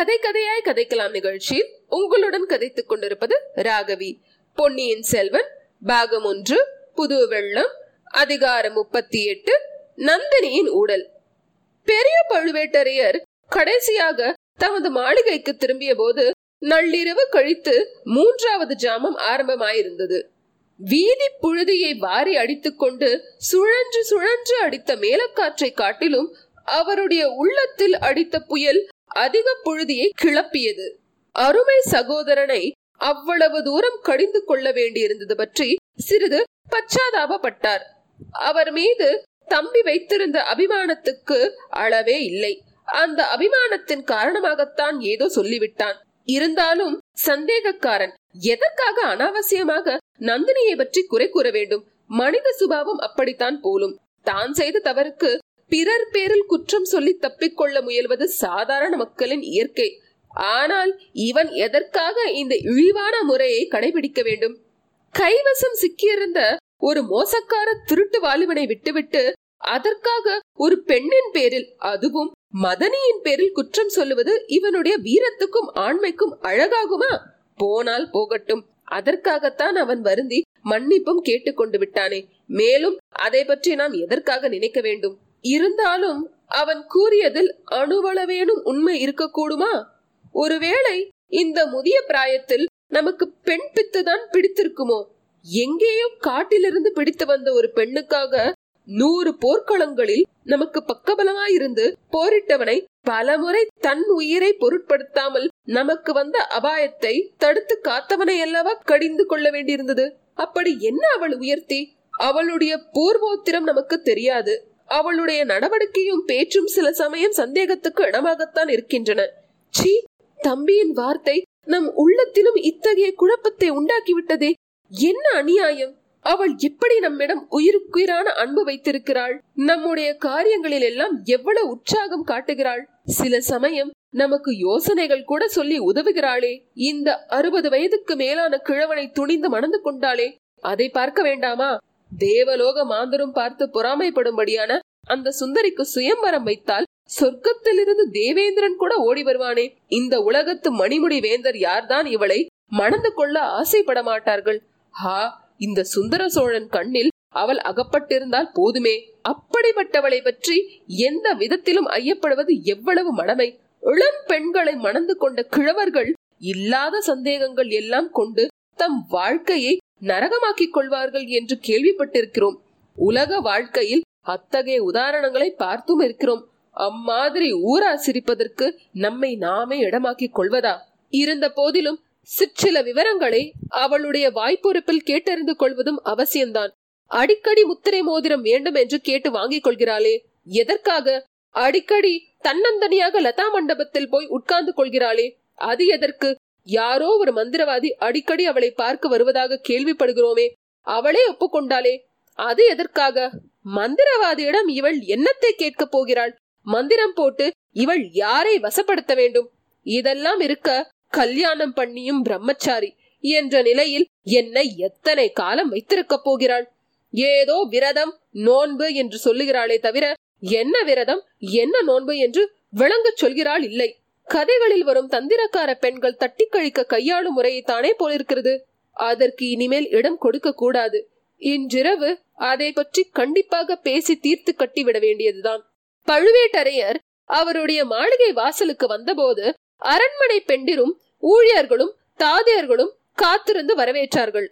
கதை கதையாய் கதைக்கலாம் நிகழ்ச்சியில் உங்களுடன் கதைத்துக் கொண்டிருப்பது ராகவி. பொன்னியின் செல்வன் பாகம் ஒன்று புது வெள்ளம் அதிகாரம் முப்பத்தி எட்டு நந்தினியின் உடல் பெரிய பழுவேட்டரையர் கடைசியாக தமது மாளிகைக்கு திரும்பிய போது நள்ளிரவு கழித்து மூன்றாவது ஜாமம் ஆரம்பமாயிருந்தது. வீதி புழுதியை வாரி அடித்துக்கொண்டு சுழன்று சுழன்று அடித்த மேலக்காற்றை காட்டிலும் அவருடைய உள்ளத்தில் அடித்த புயல் அதிக புழுதியை கிளப்பியது. அருமை சகோதரனை அவ்வளவு தூரம் கடிந்து கொள்ள வேண்டியிருந்தது பற்றி சிறிது பச்சாதாபப்பட்டார். அவர் மீது தம்பி வைத்திருந்த அபிமானத்துக்கு அளவே இல்லை. அந்த அபிமானத்தின் காரணமாகத்தான் ஏதோ சொல்லிவிட்டான். இருந்தாலும் சந்தேகக்காரன் எதற்காக அனாவசியமாக நந்தினியை பற்றி குறை கூற வேண்டும்? மனித சுபாவம் அப்படித்தான் போலும். தான் செய்த தவறுக்கு பிறர் பேரில் குற்றம் சொல்லி தப்பிக்கொள்ள முயல்வது சாதாரண மக்களின் இயற்கை. ஆனால் இவன் எதற்காக இந்த இழிவான முறையை கடைபிடிக்க வேண்டும்? கைவசம் சிக்கியிருந்த ஒரு மோசக்கார திருட்டு வாலிபனை விட்டுவிட்டு அதற்காக ஒரு பெண்ணின் பேரில் அதுவும் மதனியின் பேரில் குற்றம் சொல்லுவது இவனுடைய வீரத்துக்கும் ஆண்மைக்கும் அழகாகுமா? போனால் போகட்டும். அதற்காகத்தான் அவன் வருந்தி மன்னிப்பும் கேட்டுக்கொண்டு விட்டானே. மேலும் அதை பற்றி நாம் எதற்காக நினைக்க வேண்டும்? இருந்தாலும் அவன் கூறியதில் அணுவளவேனும் உண்மை இருக்கக்கூடுமா? ஒருவேளை இந்த முதிய பிராயத்தில் நமக்கு பெண் பித்துதான் பிடித்திருக்குமோ? எங்கேயோ காட்டிலிருந்து பிடித்து வந்த ஒரு பெண்ணுக்காக நூறு போர்க்களங்களில் நமக்கு பக்கபலமாயிருந்து போரிட்டவனை பலமுறை தன் உயிரை பொருட்படுத்தாமல் நமக்கு வந்த அபாயத்தை தடுத்து காத்தவனை அல்லவா கடிந்து கொள்ள வேண்டியிருந்தது? அப்படி என்ன அவள் உயர்த்தி? அவளுடைய பூர்வோத்திரம் நமக்கு தெரியாது. அவளுடைய நடவடிக்கையும் பேச்சும் சில சமயம் சந்தேகத்துக்கு இடமாகத்தான் இருக்கின்றன. சி தம்பியின் வார்த்தை நம் உள்ளத்திலும் இத்தகைய குழப்பத்தை உண்டாக்கிவிட்டதே. என்ன அநியாயம்? அவள் எப்படி நம்மிடம் உயிருக்குயிரான அன்பு வைத்திருக்கிறாள்? நம்முடைய காரியங்களில் எல்லாம் எவ்வளவு உற்சாகம் காட்டுகிறாள்? சில சமயம் நமக்கு யோசனைகள் கூட சொல்லி உதவுகிறாளே. இந்த அறுபது வயதுக்கு மேலான கிழவனை துணிந்து மணந்து கொண்டாளே. அதை பார்க்க வேண்டாமா? தேவலோக மாந்தரும் பார்த்து பொறாமைப்படும்படியான அந்த சுந்தரிக்கு சுயம்பரம் வைத்தால் சொர்க்கத்திலிருந்து தேவேந்திரன் கூட ஓடி வருவானே. இந்த உலகத்து மணிமுடி வேந்தர் யார்தான் இவளை மணந்து கொள்ள ஆசைப்பட மாட்டார்கள். ஹா இந்த சுந்தர சோழன் கண்ணில் அவள் அகப்பட்டிருந்தால் போதுமே. அப்படிப்பட்டவளை பற்றி எந்த விதத்திலும் ஐயப்படுவது எவ்வளவு மடமை இளம் பெண்களை மணந்து கொண்ட கிழவர்கள் இல்லாத சந்தேகங்கள் எல்லாம் கொண்டு தம் வாழ்க்கையை நரகமாக்கிக் கொள்வார்கள் என்று கேள்விப்பட்டிருக்கிறோம். உலக வாழ்க்கையில் அத்தகைய உதாரணங்களை பார்த்தும் இருக்கிறோம். அம்மாதிரி ஊரா சிரிப்பதற்கு நம்மை நாமே இடமாக்கிக் கொள்வதா? இருந்த போதிலும் சிற்சில விவரங்களை அவளுடைய வாய்ப்பொறுப்பில் கேட்டறிந்து கொள்வதும் அவசியம்தான். அடிக்கடி முத்திரை மோதிரம் வேண்டும் என்று கேட்டு வாங்கிக் கொள்கிறாளே எதற்காக? அடிக்கடி தன்னந்தனியாக லதா மண்டபத்தில் போய் உட்கார்ந்து கொள்கிறாளே அது எதற்கு? யாரோ ஒரு மந்திரவாதி அடிக்கடி அவளை பார்க்க வருவதாக கேள்விப்படுகிறோமே. அவளே ஒப்புக்கொண்டாளே. அது எதற்காக? மந்திரவாதியிடம் இவள் என்னத்தை கேட்கப் போகிறாள்? மந்திரம் போட்டு இவள் யாரை வசப்படுத்த வேண்டும்? இதெல்லாம் இருக்க கல்யாணம் பண்ணியும் பிரம்மச்சாரி என்ற நிலையில் என்னை எத்தனை காலம் வைத்திருக்க போகிறாள்? ஏதோ விரதம் நோன்பு என்று சொல்லுகிறாளே தவிர என்ன விரதம் என்ன நோன்பு என்று விளங்கச் சொல்கிறாள் இல்லை. கதைகளில் வரும் தந்திரக்கார பெண்கள் தட்டி கழிக்க கையாளும் முறையைத்தானே போலிருக்கிறது. அதற்கு இனிமேல் இடம் கொடுக்க கூடாது. இன்றிரவு அதை பற்றி கண்டிப்பாக பேசி தீர்த்து கட்டிவிட வேண்டியதுதான். பழுவேட்டரையர் அவருடைய மாளிகை வாசலுக்கு வந்தபோது அரண்மனை பெண்டிரும் ஊழியர்களும் தாதியர்களும் காத்திருந்து வரவேற்றார்கள்.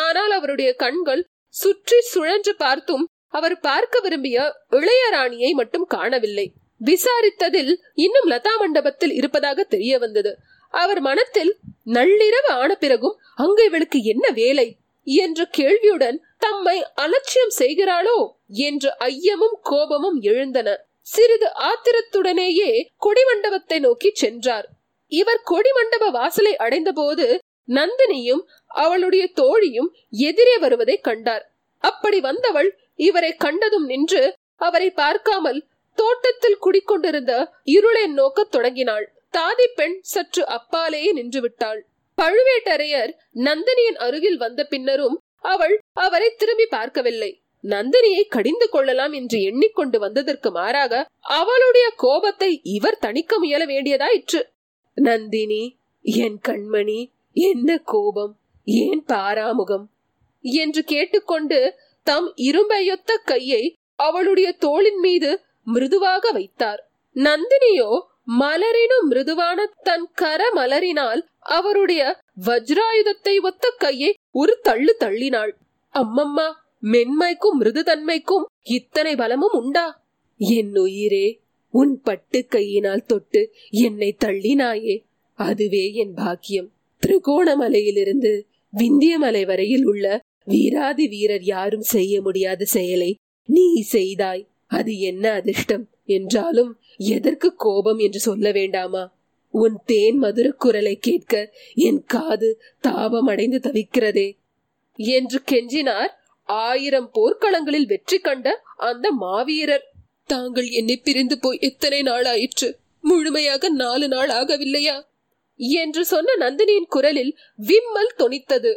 ஆனால் அவருடைய கண்கள் சுற்றி சுழன்று பார்த்தும் அவர் பார்க்க விரும்பிய இளையராணியை மட்டும் காணவில்லை. விசாரித்ததில் இன்னும் லதா மண்டபத்தில் இருப்பதாக தெரிய வந்தது. அவர் மனத்தில் நள்ளிரவு ஆன பிறகும் அங்கு இவளுக்கு என்ன வேலை என்ற கேள்வியுடன் தம்மை அலட்சியம் செய்கிறாளோ என்ற ஐயமும் கோபமும் எழுந்தன. சிறிது ஆத்திரத்துடனேயே கொடிமண்டபத்தை நோக்கி சென்றார். இவர் கொடிமண்டப வாசலை அடைந்தபோது நந்தினியும் அவளுடைய தோழியும் எதிரே வருவதை கண்டார். அப்படி வந்தவள் இவரை கண்டதும் நின்று அவரை பார்க்காமல் தோட்டத்தில் குடிக்கொண்டிருந்த இருளை நோக்கத் தொடங்கினாள். தாதி பெண் சற்று அப்பாலேயே நின்று விட்டாள் பழுவேட்டரையர் நந்தினியின் அருகில் வந்த பின்னரும் அவள் அவரை திரும்பி பார்க்கவில்லை. நந்தினியை கடிந்து கொள்ளலாம் என்று எண்ணிக்கொண்டு வந்ததற்கு மாறாக அவளுடைய கோபத்தை இவர் தணிக்க முயல வேண்டியதாயிற்று. நந்தினி என் கண்மணி என்ன கோபம்? ஏன் பாராமுகம்? என்று கேட்டுக்கொண்டு தம் இரும்பையொத்த கையை அவளுடைய தோளின் மீது மிருதுவாக வைத்தார். நந்தினியோ மலரினும் மிருதுவான தன் கர மலரினால் அவருடைய வஜ்ராயுதத்தை ஒத்த கையை ஒரு தள்ளு தள்ளினாள். அம்மம்மா மென்மைக்கும் மிருதுதன்மைக்கும் இத்தனை பலமும் உண்டா? என் உயிரே உன் பட்டு கையினால் தொட்டு என்னை தள்ளினாயே. அதுவே என் பாக்கியம். திரிகோணமலையிலிருந்து விந்தியமலை வரையில் உள்ள வீராதி வீரர் யாரும் செய்ய முடியாத செயலை நீ செய்தாய். அது என்ன அதிர்ஷ்டம்? என்றாலும் எதற்கு கோபம் என்று சொல்ல வேண்டாமா? உன் தேன் மதுர குரலை கேட்க என் காது தாபமடைந்து தவிக்கிறதே. என்று கெஞ்சினார் ஆயிரம் போர்க்களங்களில் வெற்றி கண்ட அந்த மாவீரர். தாங்கள் என்னை பிரிந்து போய் எத்தனை நாள் ஆயிற்று முழுமையாக நாலு நாள் ஆகவில்லையா? என்று சொன்ன நந்தினியின் குரலில் விம்மல் தொனித்தது.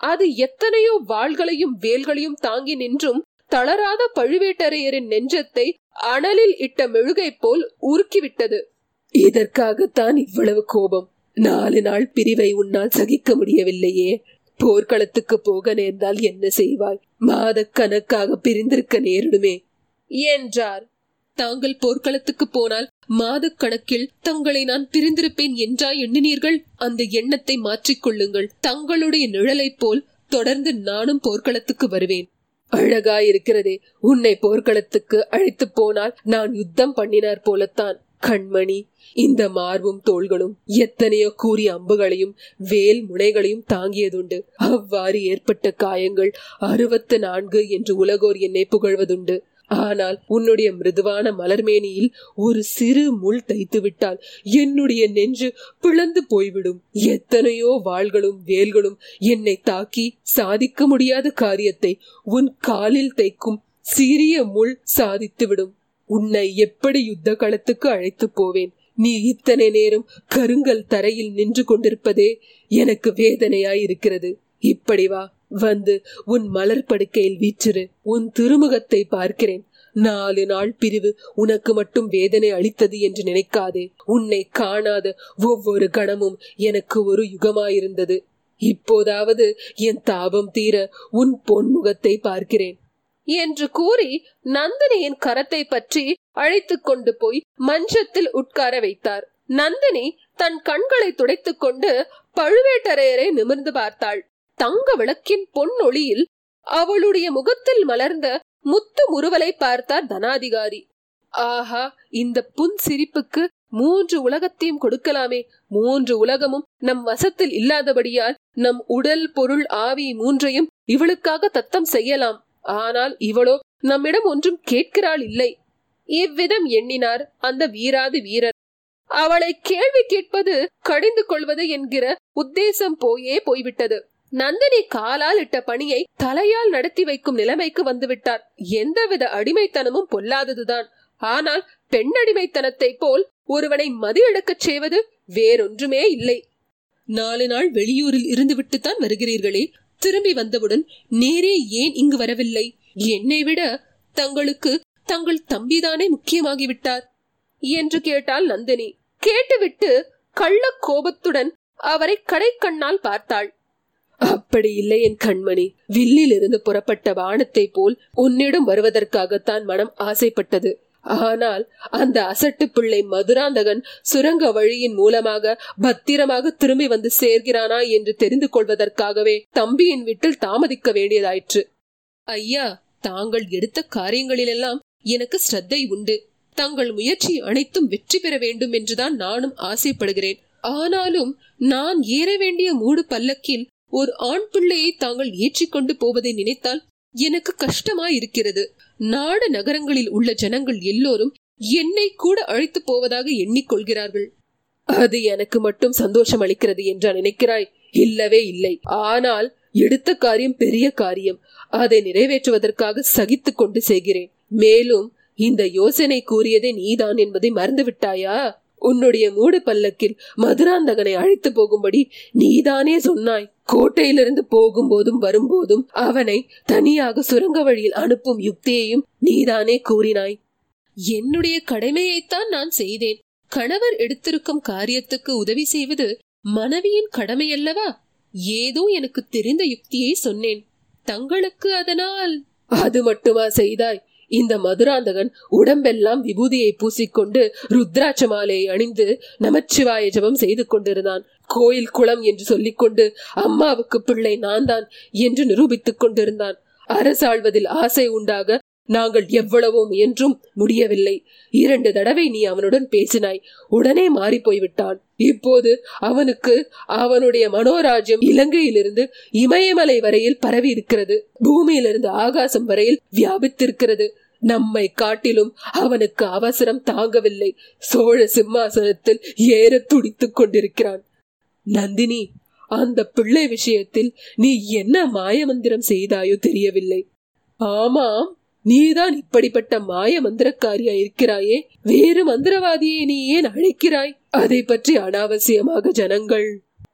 அது எத்தனையோ வாள்களையும் வேல்களையும் தாங்கி நின்றும் தளராத பழுவேட்டரையரின் நெஞ்சத்தை அனலில் இட்ட மெழுகை போல் உருக்கிவிட்டது. இதற்காகத்தான் இவ்வளவு கோபம். நாலு நாள் பிரிவை உன்னால் சகிக்க முடியவில்லையே. போர்க்களத்துக்கு போக நேர்ந்தால் என்ன செய்வாய்? மாத கணக்காக பிரிந்திருக்க நேரிடுமே. என்றார். தாங்கள் போர்க்களத்துக்கு போனால் மாத கணக்கில் தங்களை நான் பிரிந்திருப்பேன் என்றா எண்ணினீர்கள்? அந்த எண்ணத்தை மாற்றிக்கொள்ளுங்கள் தங்களுடைய நிழலைப் போல் தொடர்ந்து நானும் போர்க்களத்துக்கு வருவேன். அழகா இருக்கிறதே உன்னை போர்க்களத்துக்கு அழைத்து போனால் நான் யுத்தம் பண்ணினார் போலத்தான் கண்மணி. இந்த மார்பும் தோள்களும் எத்தனையோ கூறிய அம்புகளையும் வேல் முனைகளையும் தாங்கியதுண்டு. அவ்வாறு ஏற்பட்ட காயங்கள் அறுபத்து நான்கு என்று உலகோர் என்னை புகழ்வதுண்டு. ஆனால் உன்னுடைய மிருதுவான மலர்மேனியில் ஒரு சிறு முள் தைத்து விட்டால் என்னுடைய நெஞ்சு பிளந்து போய்விடும். எத்தனையோ வாள்களும் வேல்களும் என்னை தாக்கி சாதிக்க முடியாத காரியத்தை உன் காலில் தைக்கும் சிறிய முள் சாதித்துவிடும். உன்னை எப்படி யுத்த களத்துக்கு அழைத்து போவேன்? நீ இத்தனை நேரம் கருங்கல் தரையில் நின்று கொண்டிருப்பதே எனக்கு வேதனையாய் இருக்கிறது இப்படி வா. வந்து உன் மலர் படுக்கையில் வீச்சிரு உன் திருமுகத்தை பார்க்கிறேன். நாலு நாள் பிரிவு உனக்கு மட்டும் வேதனை அளித்தது என்று நினைக்காதே. உன்னை காணாத ஒவ்வொரு கணமும் எனக்கு ஒரு யுகமாயிருந்தது. இப்போதாவது என் தாபம் தீர உன் பொன்முகத்தை பார்க்கிறேன். என்று கூறி நந்தினியின் கரத்தை பற்றி அழைத்துக் கொண்டு போய் மஞ்சத்தில் உட்கார வைத்தார். நந்தினி தன் கண்களை துடைத்துக் கொண்டு பழுவேட்டரையரை நிமிர்ந்து பார்த்தாள். தங்க விளக்கின் பொன் ஒளியில் அவளுடைய முகத்தில் மலர்ந்த முத்து முறுவலை பார்த்தார் தனாதிகாரி. ஆஹா இந்த புன் சிரிப்புக்கு மூன்று உலகத்தையும் கொடுக்கலாமே. மூன்று உலகமும் நம் வசத்தில் இல்லாதபடியால் நம் உடல் பொருள் ஆவி மூன்றையும் இவளுக்காக தத்தம் செய்யலாம். ஆனால் இவளோ நம்மிடம் ஒன்றும் கேட்கிறாள் இல்லை. இவ்விதம் எண்ணினார் அந்த வீராதி வீரர். அவளை கேள்வி கேட்பது கடிந்து கொள்வது என்கிற உத்தேசம் போயே போய்விட்டது. நந்தினி காலால் இட்ட பணியை தலையால் நடத்தி வைக்கும் நிலைமைக்கு வந்துவிட்டார். எந்தவித அடிமைத்தனமும் பொல்லாததுதான். ஆனால் பெண்ணடிமைத்தனத்தை போல் ஒருவனை மதியிழக்கச் செய்வது வேறொன்றுமே இல்லை. நாலு நாள் வெளியூரில் இருந்துவிட்டுத்தான் வருகிறீர்களே. திரும்பி வந்தவுடன் நேரே ஏன் இங்கு வரவில்லை? என்னை விட தங்களுக்கு தங்கள் தம்பிதானே முக்கியமாகிவிட்டார் என்று கேட்டாள் நந்தினி. கேட்டுவிட்டு கள்ள கோபத்துடன் அவரை கடைக்கண்ணால் பார்த்தாள். அப்படி இல்லை என் கண்மணி. வில்லிலிருந்து புறப்பட்ட வானத்தை போல் உன்னிடம் வருவதற்காகத்தான் மனம் ஆசைப்பட்டது. ஆனால் அந்த அசட்டு பிள்ளை மதுராந்தகன் சுரங்க வழியின் மூலமாக பத்திரமாக திரும்பி வந்து சேர்கிறானா என்று தெரிந்து கொள்வதற்காகவே தம்பியின் வீட்டில் தாமதிக்க வேண்டியதாயிற்று. ஐயா தாங்கள் எடுத்த காரியங்களிலெல்லாம் எனக்கு ஸ்ரத்தை உண்டு. தங்கள் முயற்சி அனைத்தும் வெற்றி பெற வேண்டும் என்றுதான் நானும் ஆசைப்படுகிறேன். ஆனாலும் நான் ஏற வேண்டிய மூடு பல்லக்கில் ஒரு ஆண் பிள்ளையை தாங்கள் ஏற்றிக்கொண்டு போவதை நினைத்தால் எனக்கு கஷ்டமா இருக்கிறது நாடு நகரங்களில் உள்ள ஜனங்கள் எல்லோரும் என்னை கூட அழைத்து போவதாக எண்ணிக்கொள்கிறார்கள். அது எனக்கு மட்டும் சந்தோஷம் அளிக்கிறது என்றா நினைக்கிறாய்? இல்லவே இல்லை. ஆனால் எடுத்த காரியம் பெரிய காரியம். அதை நிறைவேற்றுவதற்காக சகித்து கொண்டு செய்கிறேன். மேலும் இந்த யோசனை கூறியதே நீதான் என்பதை மறந்துவிட்டாயா? உன்னுடைய மூடு பல்லக்கில் மதுராந்தகனை அழைத்து போகும்படி நீதானே சொன்னாய். கோட்டையிலிருந்து போகும்போதும் வரும்போதும் அவனை தனியாக சுரங்க வழியில் அனுப்பும் யுக்தியையும் நீதானே கூறினாய். என்னுடைய கடமையைத்தான் நான் செய்தேன். கணவர் எடுத்திருக்கும் காரியத்துக்கு உதவி செய்வது மனைவியின் கடமை அல்லவா ஏதோ எனக்கு தெரிந்த யுக்தியை சொன்னேன். தங்களுக்கு அதனால். அது மட்டுமா செய்தாய்? இந்த மதுராந்தகன் உடம்பெல்லாம் விபூதியை பூசிக்கொண்டு ருத்ராட்ச மாலையை அணிந்து நமச்சிவாய ஜபம் செய்து கொண்டிருந்தான். கோயில் குளம் என்று சொல்லிக்கொண்டு அம்மாவுக்கு பிள்ளை நான் தான் என்று நிரூபித்துக் கொண்டிருந்தான். அரசாழ்வதில் ஆசை உண்டாக நாங்கள் எவ்வளவோ முயன்றும் முடியவில்லை. இரண்டு தடவை நீ அவனுடன் பேசினாய். உடனே மாறி போய்விட்டான் இப்போது அவனுக்கு அவனுடைய மனோராஜ்யம் இலங்கையிலிருந்து இமயமலை வரையில் பரவி இருக்கிறது பூமியிலிருந்து ஆகாசம் வரையில் வியாபித்திருக்கிறது. நம்மை காட்டிலும் அவனுக்கு அவசரம் தாங்கவில்லை. சோழ சிம்மாசனத்தில் ஏற துடித்துக் கொண்டிருக்கிறான். நந்தினி அந்த பிள்ளை விஷயத்தில் நீ என்ன மாயமந்திரம் செய்தாயோ தெரியவில்லை. ஆமாம் நீதான் இப்படிப்பட்ட மாய மந்திரக்காரியா இருக்கிறாயே. வேறு மந்திரவாதியை நீ ஏன் அழைக்கிறாய்? அதை பற்றி அனாவசியமாக ஜனங்கள்.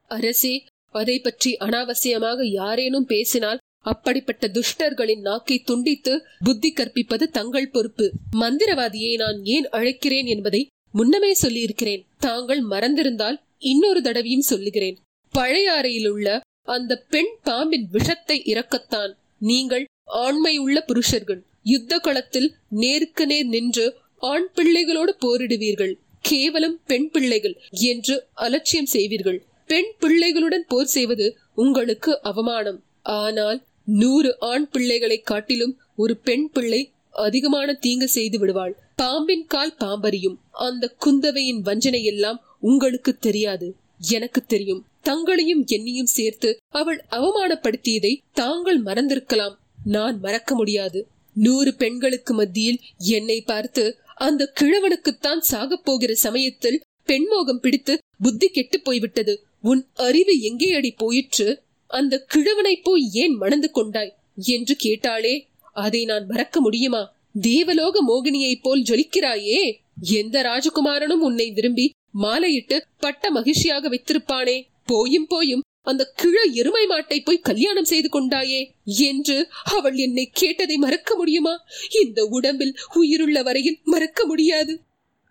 அரசே அதை பற்றி அனாவசியமாக யாரேனும் பேசினால் அப்படிப்பட்ட துஷ்டர்களின் நாக்கை துண்டித்து புத்தி கற்பிப்பது தங்கள் பொறுப்பு. மந்திரவாதியை நான் ஏன் அழைக்கிறேன் என்பதை முன்னமே சொல்லியிருக்கிறேன். தாங்கள் மறந்திருந்தால் இன்னொரு தடவையும் சொல்லுகிறேன். பழையாறையில் உள்ள அந்த பெண் பாம்பின் விஷத்தை இறக்கத்தான். நீங்கள் ஆண்மை உள்ள புருஷர்கள். யுத்த களத்தில் நேருக்கு நேர் நின்று ஆண் பிள்ளைகளோடு போரிடுவீர்கள் கேவலம் பெண் பிள்ளைகள் என்று அலட்சியம் செய்வீர்கள். பெண் பிள்ளைகளுடன் போர் செய்வது உங்களுக்கு அவமானம். ஆனால் நூறு ஆண் பிள்ளைகளை காட்டிலும் ஒரு பெண் பிள்ளை அதிகமான தீங்கு செய்து விடுவாள். பாம்பின் கால் பாம்பறியும். அந்த குந்தவையின் வஞ்சனை எல்லாம் உங்களுக்கு தெரியாது. எனக்கு தெரியும். தங்களையும் என்னையும் சேர்த்து அவள் அவமானப்படுத்தியதை தாங்கள் மறந்திருக்கலாம். நான் மறக்க முடியாது. நூறு பெண்களுக்கு மத்தியில் என்னை பார்த்து அந்த கிழவனுக்குத்தான் சாகப் போகிற சமயத்தில் பெண்மோகம் பிடித்து புத்தி கெட்டு போய்விட்டது. உன் அறிவு எங்கே அடி போயிற்று? அந்த கிழவனை போய் ஏன் மணந்து கொண்டாய்? என்று கேட்டாளே. அதை நான் மறக்க முடியுமா? தேவலோக மோகினியைப் போல் ஜொலிக்கிறாயே. எந்த ராஜகுமாரனும் உன்னை விரும்பி மாலையிட்டு பட்ட மகிழ்ச்சியாக வைத்திருப்பானே? போயும் போயும் அந்த கிழ எருமை மாட்டை போய் கல்யாணம் செய்து கொண்டாயே என்று அவள் என்னை கேட்டதை மறக்க முடியுமா? இந்த உடம்பில் உயிருள்ள வரையில் மறக்க முடியாது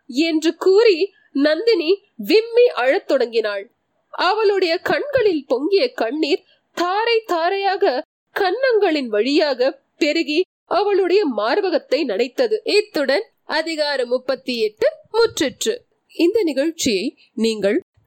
என்று கூறி நந்தினி விம்மி அழத் தொடங்கினாள். அவளுடைய கண்களில் பொங்கிய கண்ணீர் தாரை தாரையாக கன்னங்களின் வழியாக பெருகி அவளுடைய மார்பகத்தை நனைத்தது. இத்துடன் அதிகாரம் முப்பத்தி எட்டு முற்றிற்று. இந்த நிகழ்ச்சியை நீங்கள்